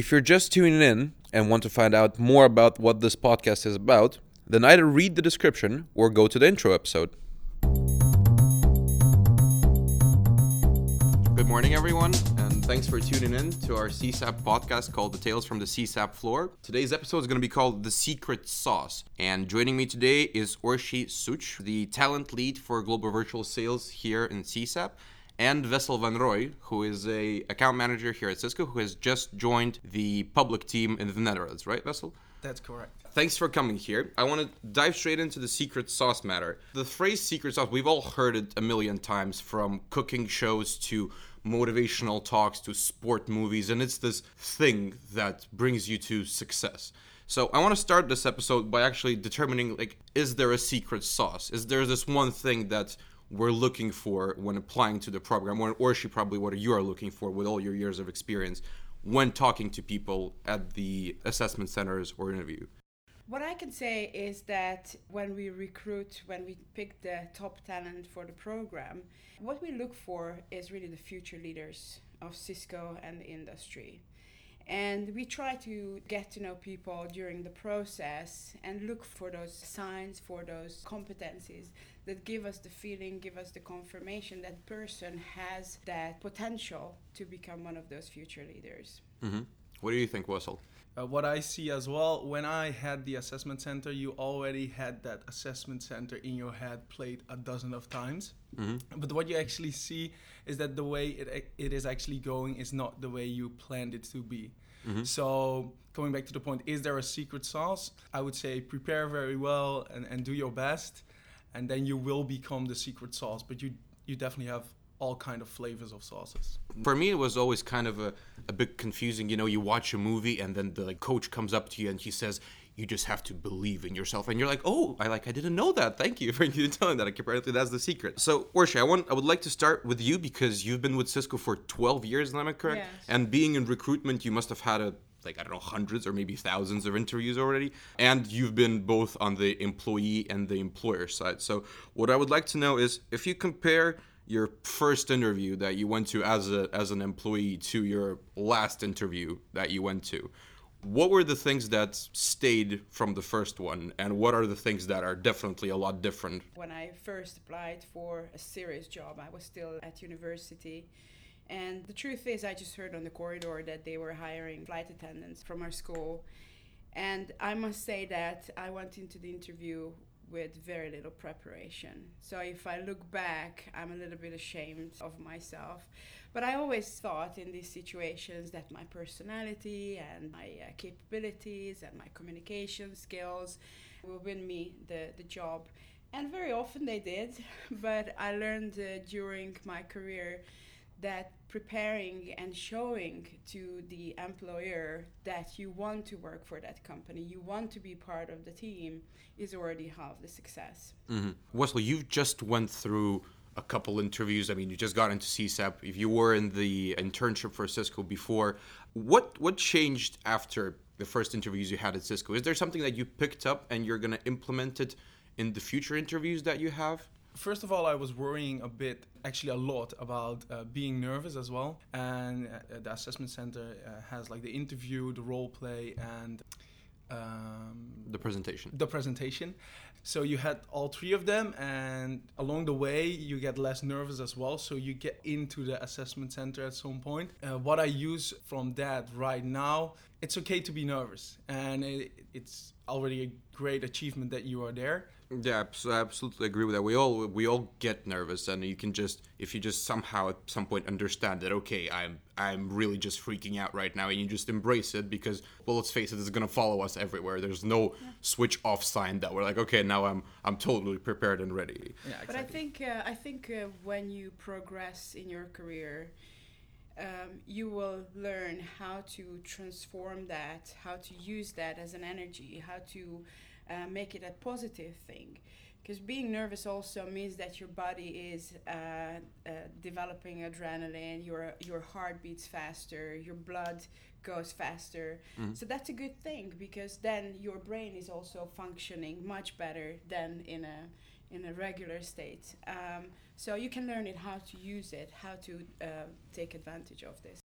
If you're just tuning in and want to find out more about what this podcast is about, then either read the description or go to the intro episode. Good morning, everyone, and thanks for tuning in to our CSAP podcast called The Tales from the CSAP Floor. Today's episode is going to be called The Secret Sauce, and joining me today is Orshi Such, the talent lead for global virtual sales here in CSAP and Wessel van Roy, who is a account manager here at Cisco, who has just joined the public team in the Netherlands, right, Wessel? That's correct. Thanks for coming here. I want to dive straight into the secret sauce matter. The phrase secret sauce, we've all heard it a million times from cooking shows to motivational talks to sport movies, and it's this thing that brings you to success. So I want to start this episode by actually determining like is there a secret sauce? Is there this one thing that we're looking for when applying to the program, or, or she probably what you are looking for with all your years of experience when talking to people at the assessment centers or interview? What I can say is that when we recruit, when we pick the top talent for the program, what we look for is really the future leaders of Cisco and the industry. And we try to get to know people during the process and look for those signs, for those competencies that give us the feeling, give us the confirmation that person has that potential to become one of those future leaders. Mm-hmm. What do you think, Wessel? Uh, what I see as well, when I had the assessment center, you already had that assessment center in your head played a dozen of times. Mm-hmm. But what you actually see is that the way it, it is actually going is not the way you planned it to be. Mm-hmm. So, coming back to the point, is there a secret sauce? I would say prepare very well and, and do your best, and then you will become the secret sauce. But you, you definitely have all kind of flavors of sauces. For me, it was always kind of a, a bit confusing. You know, you watch a movie and then the like, coach comes up to you and he says, "You just have to believe in yourself," and you're like, "Oh, I like I didn't know that. Thank you for you telling that. Like, apparently, that's the secret." So, Orshi, I want I would like to start with you because you've been with Cisco for 12 years, am I correct? Yes. And being in recruitment, you must have had a like I don't know hundreds or maybe thousands of interviews already. And you've been both on the employee and the employer side. So what I would like to know is if you compare your first interview that you went to as a as an employee to your last interview that you went to what were the things that stayed from the first one? And what are the things that are definitely a lot different? When i first applied for a serious job i was still at university and the truth is i just heard on the corridor that they were hiring flight attendants from our school and i must say that i went into the interview with very little preparation. So if I look back, I'm a little bit ashamed of myself. But I always thought in these situations that my personality and my uh, capabilities and my communication skills will win me the, the job. And very often they did. But I learned uh, during my career that preparing and showing to the employer that you want to work for that company, you want to be part of the team, is already half the success. Mm-hmm. Wesley, you just went through a couple interviews. I mean, you just got into CSAP. If you were in the internship for Cisco before, what what changed after the first interviews you had at Cisco? Is there something that you picked up and you're going to implement it in the future interviews that you have? First of all, I was worrying a bit, actually a lot, about uh, being nervous as well. And uh, the assessment center uh, has like the interview, the role play, and um, the presentation. The presentation. So you had all three of them, and along the way you get less nervous as well. So you get into the assessment center at some point. Uh, what I use from that right now, it's okay to be nervous, and it, it's already a great achievement that you are there. Yeah, I absolutely agree with that. We all we all get nervous, and you can just if you just somehow at some point understand that okay, I'm I'm really just freaking out right now, and you just embrace it because well, let's face it, it's gonna follow us everywhere. There's no yeah. switch off sign that we're like okay, now I'm I'm totally prepared and ready. Yeah, exactly. But I think uh, I think uh, when you progress in your career. Um, you will learn how to transform that, how to use that as an energy, how to uh, make it a positive thing. Because being nervous also means that your body is uh, uh, developing adrenaline your your heart beats faster your blood goes faster. Mm-hmm. so that's a good thing because then your brain is also functioning much better than in a in a regular state. Um, so you can learn it how to use it how to uh, take advantage of this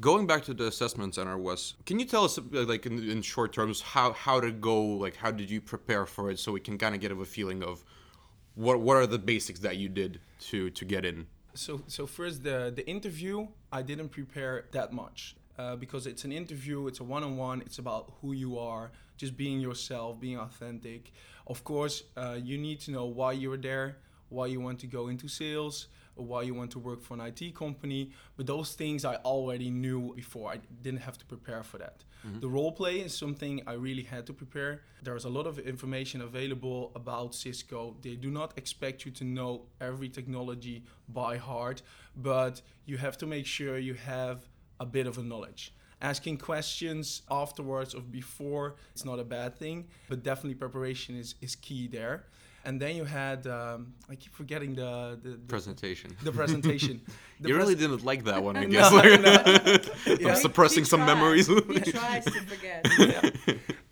Going back to the assessment center, was can you tell us, like in, in short terms, how how to go? Like, how did you prepare for it, so we can kind of get a feeling of what what are the basics that you did to to get in? So so first the the interview, I didn't prepare that much uh, because it's an interview, it's a one on one, it's about who you are, just being yourself, being authentic. Of course, uh, you need to know why you're there, why you want to go into sales, or why you want to work for an IT company. But those things I already knew before. I didn't have to prepare for that. Mm-hmm. The role play is something I really had to prepare. There's a lot of information available about Cisco. They do not expect you to know every technology by heart, but you have to make sure you have a bit of a knowledge asking questions afterwards or before it's not a bad thing but definitely preparation is, is key there and then you had um, I keep forgetting the, the, the presentation. The presentation. The you pres- really didn't like that one, I guess. no, no. yeah. I'm suppressing some memories. he tries to forget. Yeah.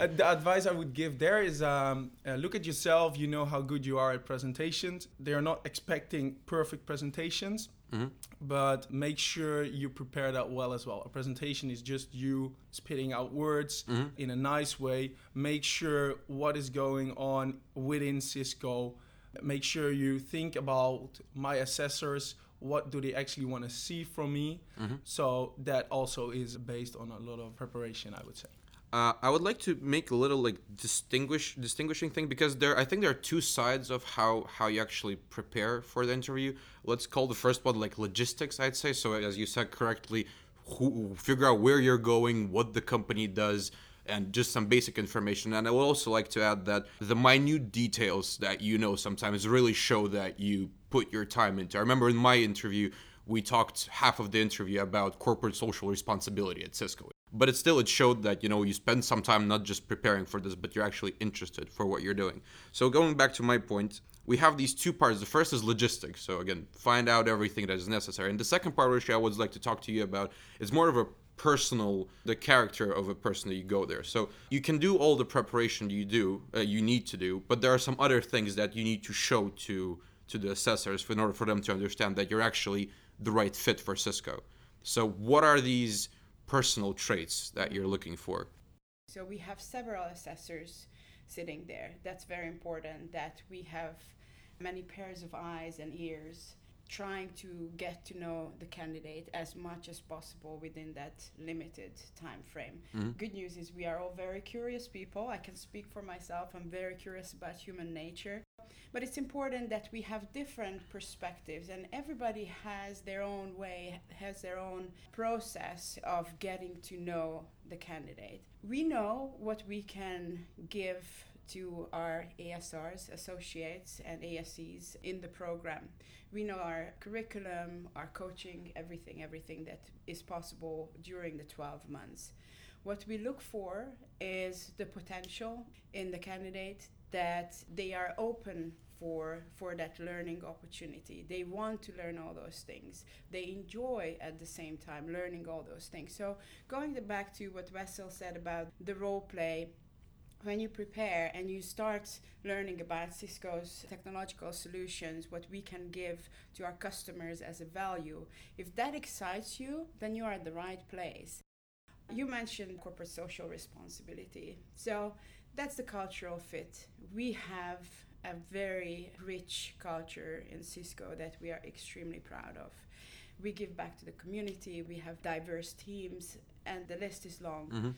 Uh, the advice I would give there is um, uh, look at yourself. You know how good you are at presentations. They are not expecting perfect presentations. Mm-hmm. But make sure you prepare that well as well. A presentation is just you spitting out words mm-hmm. in a nice way. Make sure what is going on within Cisco. Make sure you think about my assessors. What do they actually want to see from me? Mm-hmm. So that also is based on a lot of preparation, I would say. Uh, I would like to make a little like distinguish distinguishing thing because there I think there are two sides of how how you actually prepare for the interview. Let's call the first one like logistics, I'd say. So as you said correctly, who, figure out where you're going, what the company does, and just some basic information. And I would also like to add that the minute details that you know sometimes really show that you put your time into. I remember in my interview, we talked half of the interview about corporate social responsibility at Cisco but it still it showed that you know you spend some time not just preparing for this but you're actually interested for what you're doing. So going back to my point we have these two parts. The first is logistics. So again find out everything that is necessary. And the second part which i would like to talk to you about is more of a personal the character of a person that you go there. So you can do all the preparation you do uh, you need to do but there are some other things that you need to show to to the assessors in order for them to understand that you're actually the right fit for cisco. So what are these personal traits that you're looking for? So we have several assessors sitting there. That's very important that we have many pairs of eyes and ears trying to get to know the candidate as much as possible within that limited time frame. Mm-hmm. Good news is we are all very curious people. I can speak for myself. I'm very curious about human nature. But it's important that we have different perspectives and everybody has their own way, has their own process of getting to know the candidate. We know what we can give to our ASRs, associates, and ASCs in the program. We know our curriculum, our coaching, everything, everything that is possible during the 12 months. What we look for is the potential in the candidate that they are open for for that learning opportunity they want to learn all those things they enjoy at the same time learning all those things so going back to what Wessel said about the role play when you prepare and you start learning about Cisco's technological solutions, what we can give to our customers as a value, if that excites you, then you are at the right place. You mentioned corporate social responsibility. So that's the cultural fit. We have a very rich culture in Cisco that we are extremely proud of. We give back to the community, we have diverse teams, and the list is long. Mm-hmm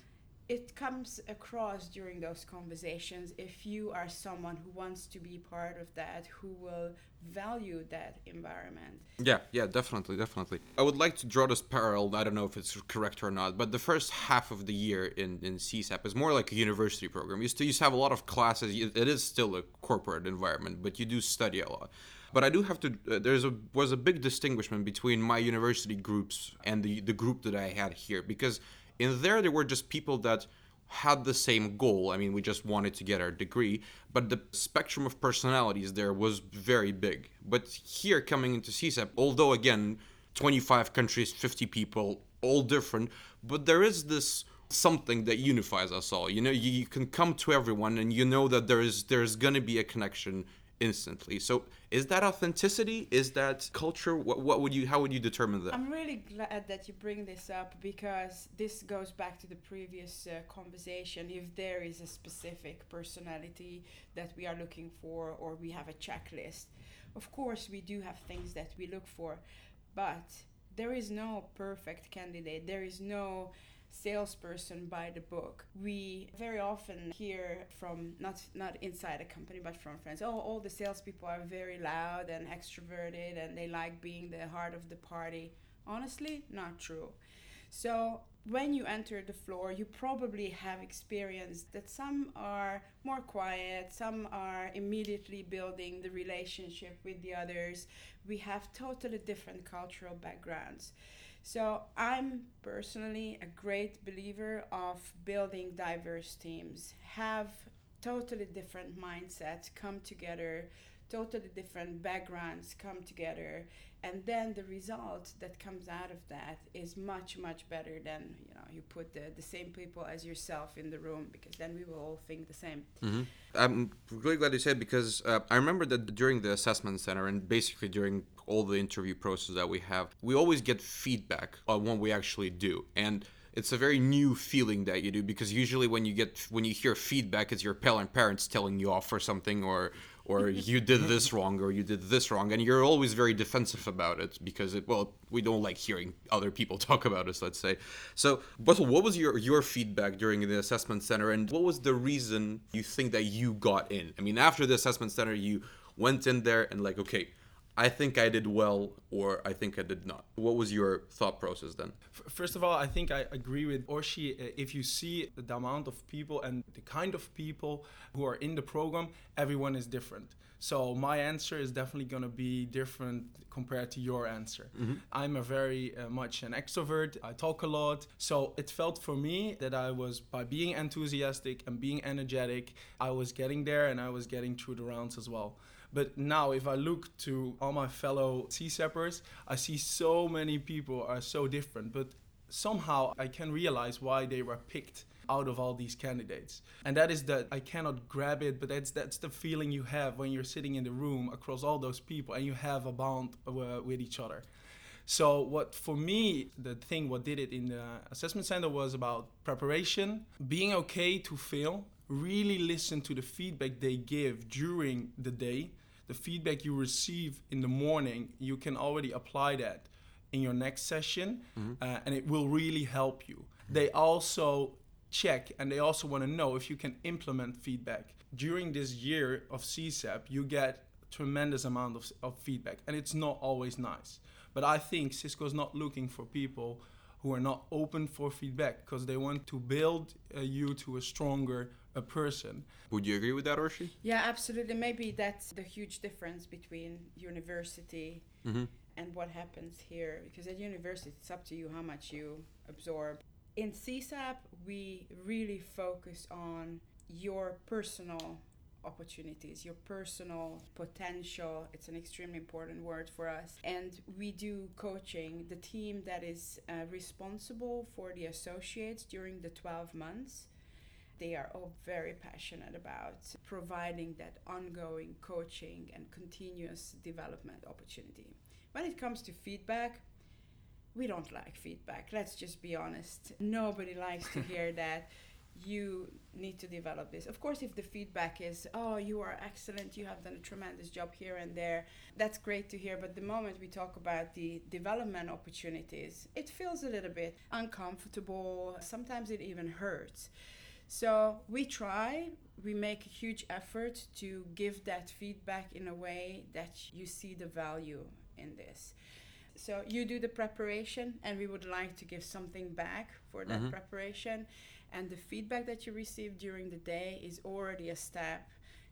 it comes across during those conversations if you are someone who wants to be part of that who will value that environment. Yeah yeah definitely definitely. I would like to draw this parallel. I don't know if it's correct or not but the first half of the year in in csap is more like a university program. You still you have a lot of classes. It is still a corporate environment but you do study a lot. But I do have to. Uh, there's a was a big distinguishment between my university groups and the the group that I had here because in there, there were just people that had the same goal. I mean, we just wanted to get our degree, but the spectrum of personalities there was very big. But here, coming into CSAP, although again, 25 countries, 50 people, all different, but there is this something that unifies us all. You know, you, you can come to everyone and you know that there is there's gonna be a connection instantly. So is that authenticity? Is that culture? What, what would you? How would you determine that? I'm really glad that you bring this up because this goes back to the previous uh, conversation. If there is a specific personality that we are looking for, or we have a checklist, of course we do have things that we look for, but there is no perfect candidate. There is no salesperson by the book. We very often hear from not not inside a company but from friends, oh all the salespeople are very loud and extroverted and they like being the heart of the party. Honestly, not true. So when you enter the floor, you probably have experienced that some are more quiet, some are immediately building the relationship with the others. We have totally different cultural backgrounds. So I'm personally a great believer of building diverse teams. Have totally different mindsets come together, totally different backgrounds come together, and then the result that comes out of that is much much better than you know you put the, the same people as yourself in the room because then we will all think the same mm-hmm. i'm really glad you said because uh, i remember that during the assessment center and basically during all the interview process that we have, we always get feedback on what we actually do. And it's a very new feeling that you do because usually when you get when you hear feedback it's your parent parents telling you off for something or or you did this wrong or you did this wrong. And you're always very defensive about it because it well we don't like hearing other people talk about us let's say. So but what was your your feedback during the assessment center and what was the reason you think that you got in? I mean after the assessment center you went in there and like okay I think I did well or I think I did not. What was your thought process then? First of all, I think I agree with Orshi. Uh, if you see the amount of people and the kind of people who are in the program, everyone is different. So my answer is definitely going to be different compared to your answer. Mm-hmm. I'm a very uh, much an extrovert. I talk a lot. So it felt for me that I was by being enthusiastic and being energetic, I was getting there and I was getting through the rounds as well. But now, if I look to all my fellow CSAPers, I see so many people are so different. But somehow I can realize why they were picked out of all these candidates. And that is that I cannot grab it, but that's that's the feeling you have when you're sitting in the room across all those people and you have a bond uh, with each other. So what for me the thing what did it in the assessment center was about preparation, being okay to fail, really listen to the feedback they give during the day the feedback you receive in the morning, you can already apply that in your next session, mm-hmm. uh, and it will really help you. They also check and they also want to know if you can implement feedback. During this year of CSAP, you get tremendous amount of, of feedback, and it's not always nice. But I think Cisco is not looking for people who are not open for feedback because they want to build uh, you to a stronger a person. Would you agree with that, Orshi? Yeah, absolutely. Maybe that's the huge difference between university mm-hmm. and what happens here. Because at university, it's up to you how much you absorb. In CSAP, we really focus on your personal opportunities, your personal potential. It's an extremely important word for us. And we do coaching. The team that is uh, responsible for the associates during the 12 months they are all very passionate about providing that ongoing coaching and continuous development opportunity. When it comes to feedback, we don't like feedback. Let's just be honest. Nobody likes to hear that you need to develop this. Of course, if the feedback is, oh, you are excellent, you have done a tremendous job here and there, that's great to hear. But the moment we talk about the development opportunities, it feels a little bit uncomfortable. Sometimes it even hurts. So we try, we make a huge effort to give that feedback in a way that you see the value in this. So you do the preparation, and we would like to give something back for that mm-hmm. preparation. And the feedback that you receive during the day is already a step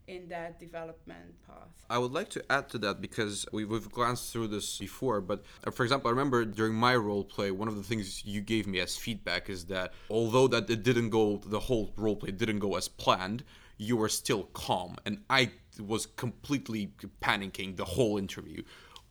in that development path. I would like to add to that because we've, we've glanced through this before, but uh, for example, I remember during my role play, one of the things you gave me as feedback is that although that it didn't go, the whole role play didn't go as planned, you were still calm, and I was completely panicking the whole interview.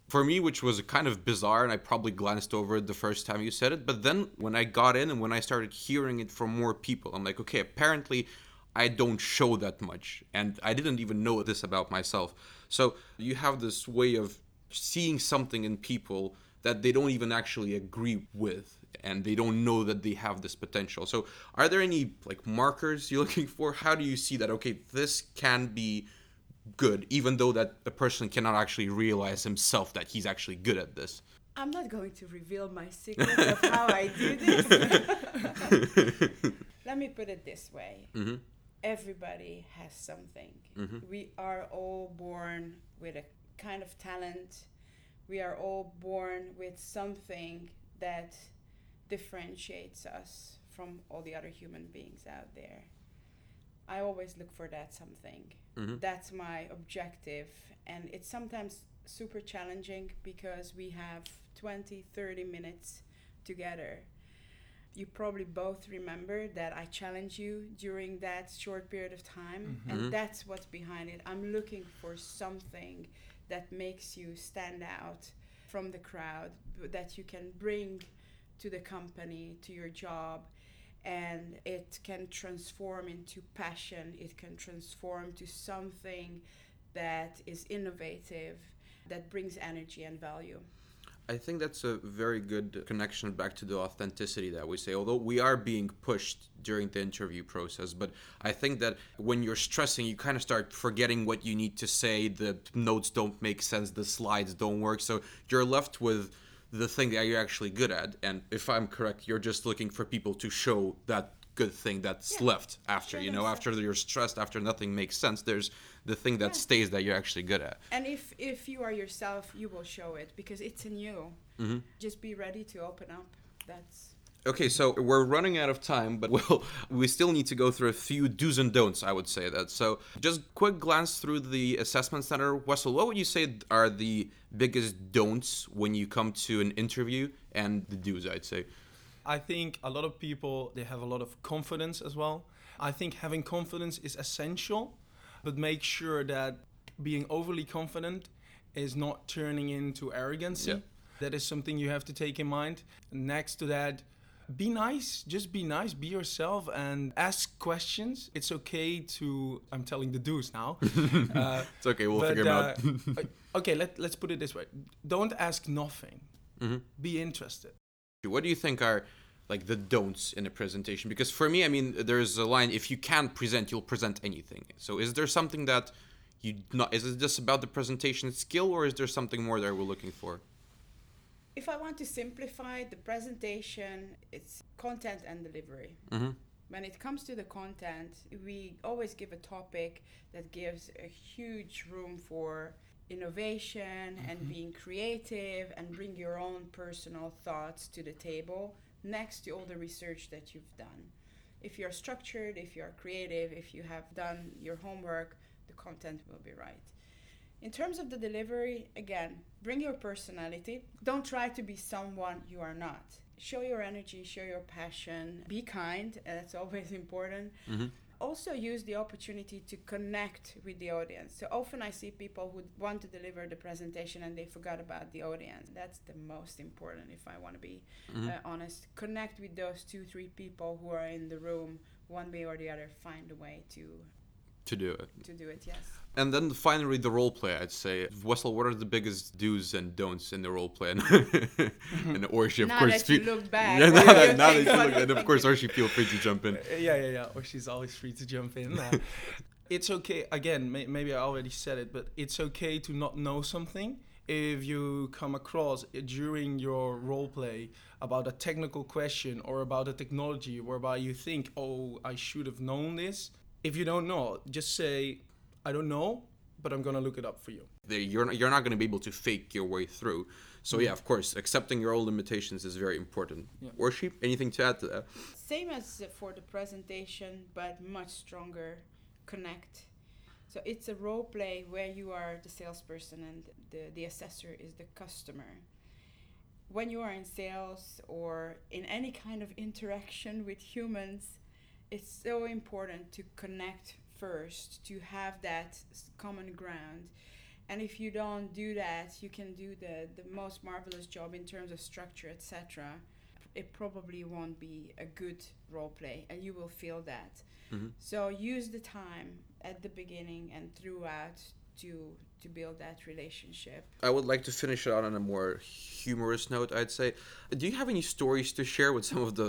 For me, which was kind of bizarre, and I probably glanced over it the first time you said it. But then when I got in and when I started hearing it from more people, I'm like, okay, apparently I don't show that much, and I didn't even know this about myself. So you have this way of seeing something in people that they don't even actually agree with and they don't know that they have this potential. So are there any like markers you're looking for? How do you see that okay, this can be good even though that a person cannot actually realize himself that he's actually good at this? I'm not going to reveal my secret of how I do this. Let me put it this way. Mm-hmm. Everybody has something. We are all born with a kind of talent. We are all born with something that differentiates us from all the other human beings out there. I always look for that something. Mhm. That's my objective. And it's sometimes super challenging because we have 20, 30 minutes together. You probably both remember that I challenged you during that short period of time, Mhm. and that's what's behind it. I'm looking for something that makes you stand out from the crowd, that you can bring to the company, to your job, and it can transform into passion, it can transform to something that is innovative, that brings energy and value. I think that's a very good connection back to the authenticity that we say. Although we are being pushed during the interview process, but I think that when you're stressing, you kind of start forgetting what you need to say. The notes don't make sense, the slides don't work, so you're left with the thing that you're actually good at. And if I'm correct, you're just looking for people to show that good thing that's Yeah. left after. You know, after you're stressed, after nothing makes sense, there's the thing that Yeah. stays that you're actually good at. And if if you are yourself, you will show it because it's in you. Mhm. Just be ready to open up. That's Okay, so we're running out of time, but we'll, we still need to go through a few do's and don'ts, I would say that. So, just quick glance through the assessment center. Wessel, what would you say are the biggest don'ts when you come to an interview and the do's, I'd say? I think a lot of people they have a lot of confidence as well. I think having confidence is essential, but make sure that being overly confident is not turning into arrogance. Yeah. That is something you have to take in mind. Next to that, be nice. Just be nice. Be yourself and ask questions. It's okay to. I'm telling the dudes now. uh, It's okay, we'll but, figure them uh, out. uh, okay, let, let's put it this way. Don't ask nothing. Mhm. Be interested. What do you think are like the don'ts in a presentation? Because for me, I mean, there's a line: if you can't present, you'll present anything. So, is there something that you not? Is it just about the presentation skill, or is there something more that we're looking for? if I want to simplify the presentation, it's content and delivery. Mm-hmm. When it comes to the content, we always give a topic that gives a huge room for innovation and mm-hmm. being creative and bring your own personal thoughts to the table next to all the research that you've done. If you're structured, if you're creative, if you have done your homework, the content will be right. In terms of the delivery, again, bring your personality. Don't try to be someone you are not. Show your energy, show your passion, be kind, that's always important. Mhm. Also, use the opportunity to connect with the audience. So often I see people who want to deliver the presentation and they forgot about the audience. That's the most important, if I want to be Mhm. uh, honest. Connect with those two, three people who are in the room, one way or the other. Find a way to To do it. to do it. Yes. And then finally, the role play. I'd say, Wessel, what are the biggest do's and don'ts in the role play? And, and or she, of now course, that you fe- look back, yeah, what now that, now that you look, do and of course, Orshi, feel free to jump in. Yeah, yeah, yeah. Orshi's always free to jump in. Uh, it's okay. Again, may, maybe I already said it, but it's okay to not know something. If you come across uh, during your role play about a technical question or about a technology whereby you think, oh, I should have known this. If you don't know, just say, I don't know, but I'm gonna look it up for you. You're not, you're not going to be able to fake your way through. So yeah, of course, accepting your own limitations is very important. Yeah. Orshi, anything to add to that? Same as for the presentation, but much stronger. Connect. So it's a role play where you are the salesperson and the, the assessor is the customer. When you are in sales or in any kind of interaction with humans, it's so important to connect first, to have that common ground. And if you don't do that, you can do the, the most marvelous job in terms of structure, etc it probably won't be a good role play and you will feel that Mhm. so use the time at the beginning and throughout to to build that relationship. I would like to finish it out on a more humorous note. I'd say, do you have any stories to share with some of the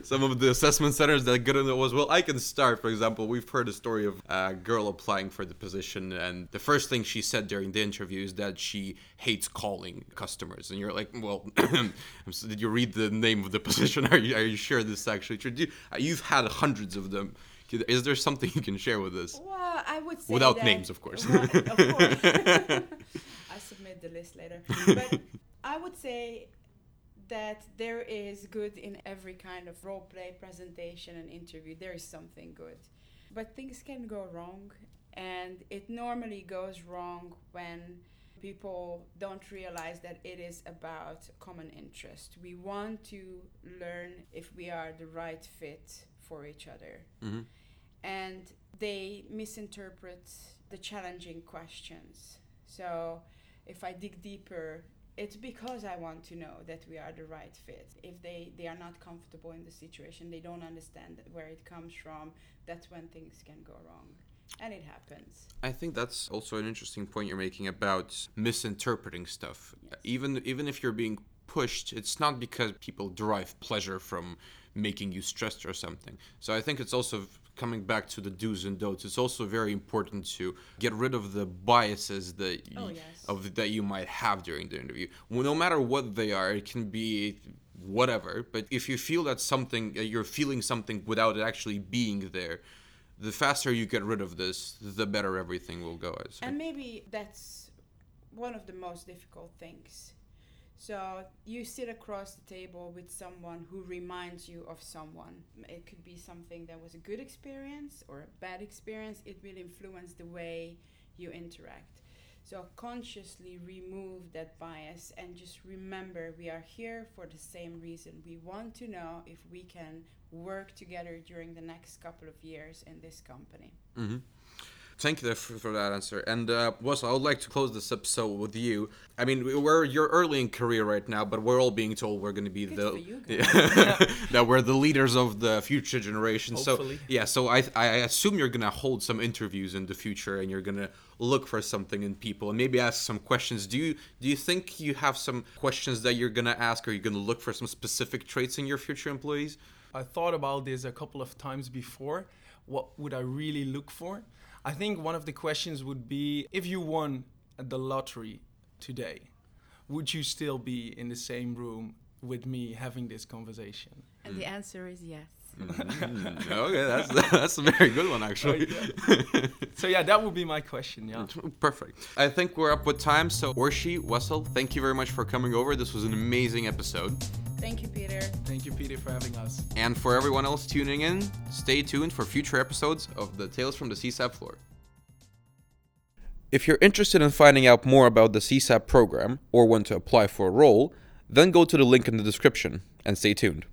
some of the assessment centers that get into was? Well, I can start. For example, we've heard a story of a girl applying for the position, and the first thing she said during the interview is that she hates calling customers. And you're like, well, did you read the name of the position? Are you are you sure this is actually true? You, you've had hundreds of them. Is there something you can share with us? Well, I would say without names, of course. Well, of course. I submit the list later, but I would say that there is good in every kind of role play, presentation, and interview. There is something good, but things can go wrong, and it normally goes wrong when people don't realize that it is about common interest. We want to learn if we are the right fit for each other Mhm. And they misinterpret the challenging questions. So if I dig deeper, it's because I want to know that we are the right fit. If they, they are not comfortable in the situation, they don't understand where it comes from, that's when things can go wrong. And it happens. I think that's also an interesting point you're making about misinterpreting stuff. Yes. Even even if you're being pushed, it's not because people derive pleasure from making you stressed or something. So I think it's also coming back to the do's and don'ts. It's also very important to get rid of the biases that Oh, y- yes. of that you might have during the interview. Well, no matter what they are, it can be whatever. But if you feel that something, uh, you're feeling something without it actually being there, the faster you get rid of this, the better everything will go. And maybe that's one of the most difficult things. So you sit across the table with someone who reminds you of someone. It could be something that was a good experience or a bad experience. It will influence the way you interact. So consciously remove that bias and just remember we are here for the same reason. We want to know if we can work together during the next couple of years in this company. hmm Thank you for, for that answer. And uh, Wes, I would like to close this episode with you. I mean, we- we're you're early in career right now, but we're all being told we're going to be Good the for you that we're the leaders of the future generation. Hopefully. So yeah, so I I assume you're going to hold some interviews in the future, and you're going to look for something in people, and maybe ask some questions. Do you do you think you have some questions that you're going to ask, or you're going to look for some specific traits in your future employees? I thought about this a couple of times before. What would I really look for? I think one of the questions would be if you won the lottery today, would you still be in the same room with me having this conversation? And the answer is yes. Mm, okay, that's that's a very good one actually. So yeah, that would be my question. Yeah. Perfect. I think we're up with time. So, Orshi, Wessel, thank you very much for coming over. This was an amazing episode. Thank you, Peter. Thank you, Peter, for having us. And for everyone else tuning in, stay tuned for future episodes of the Tales from the CSAP floor. If you're interested in finding out more about the CSAP program or want to apply for a role, then go to the link in the description and stay tuned.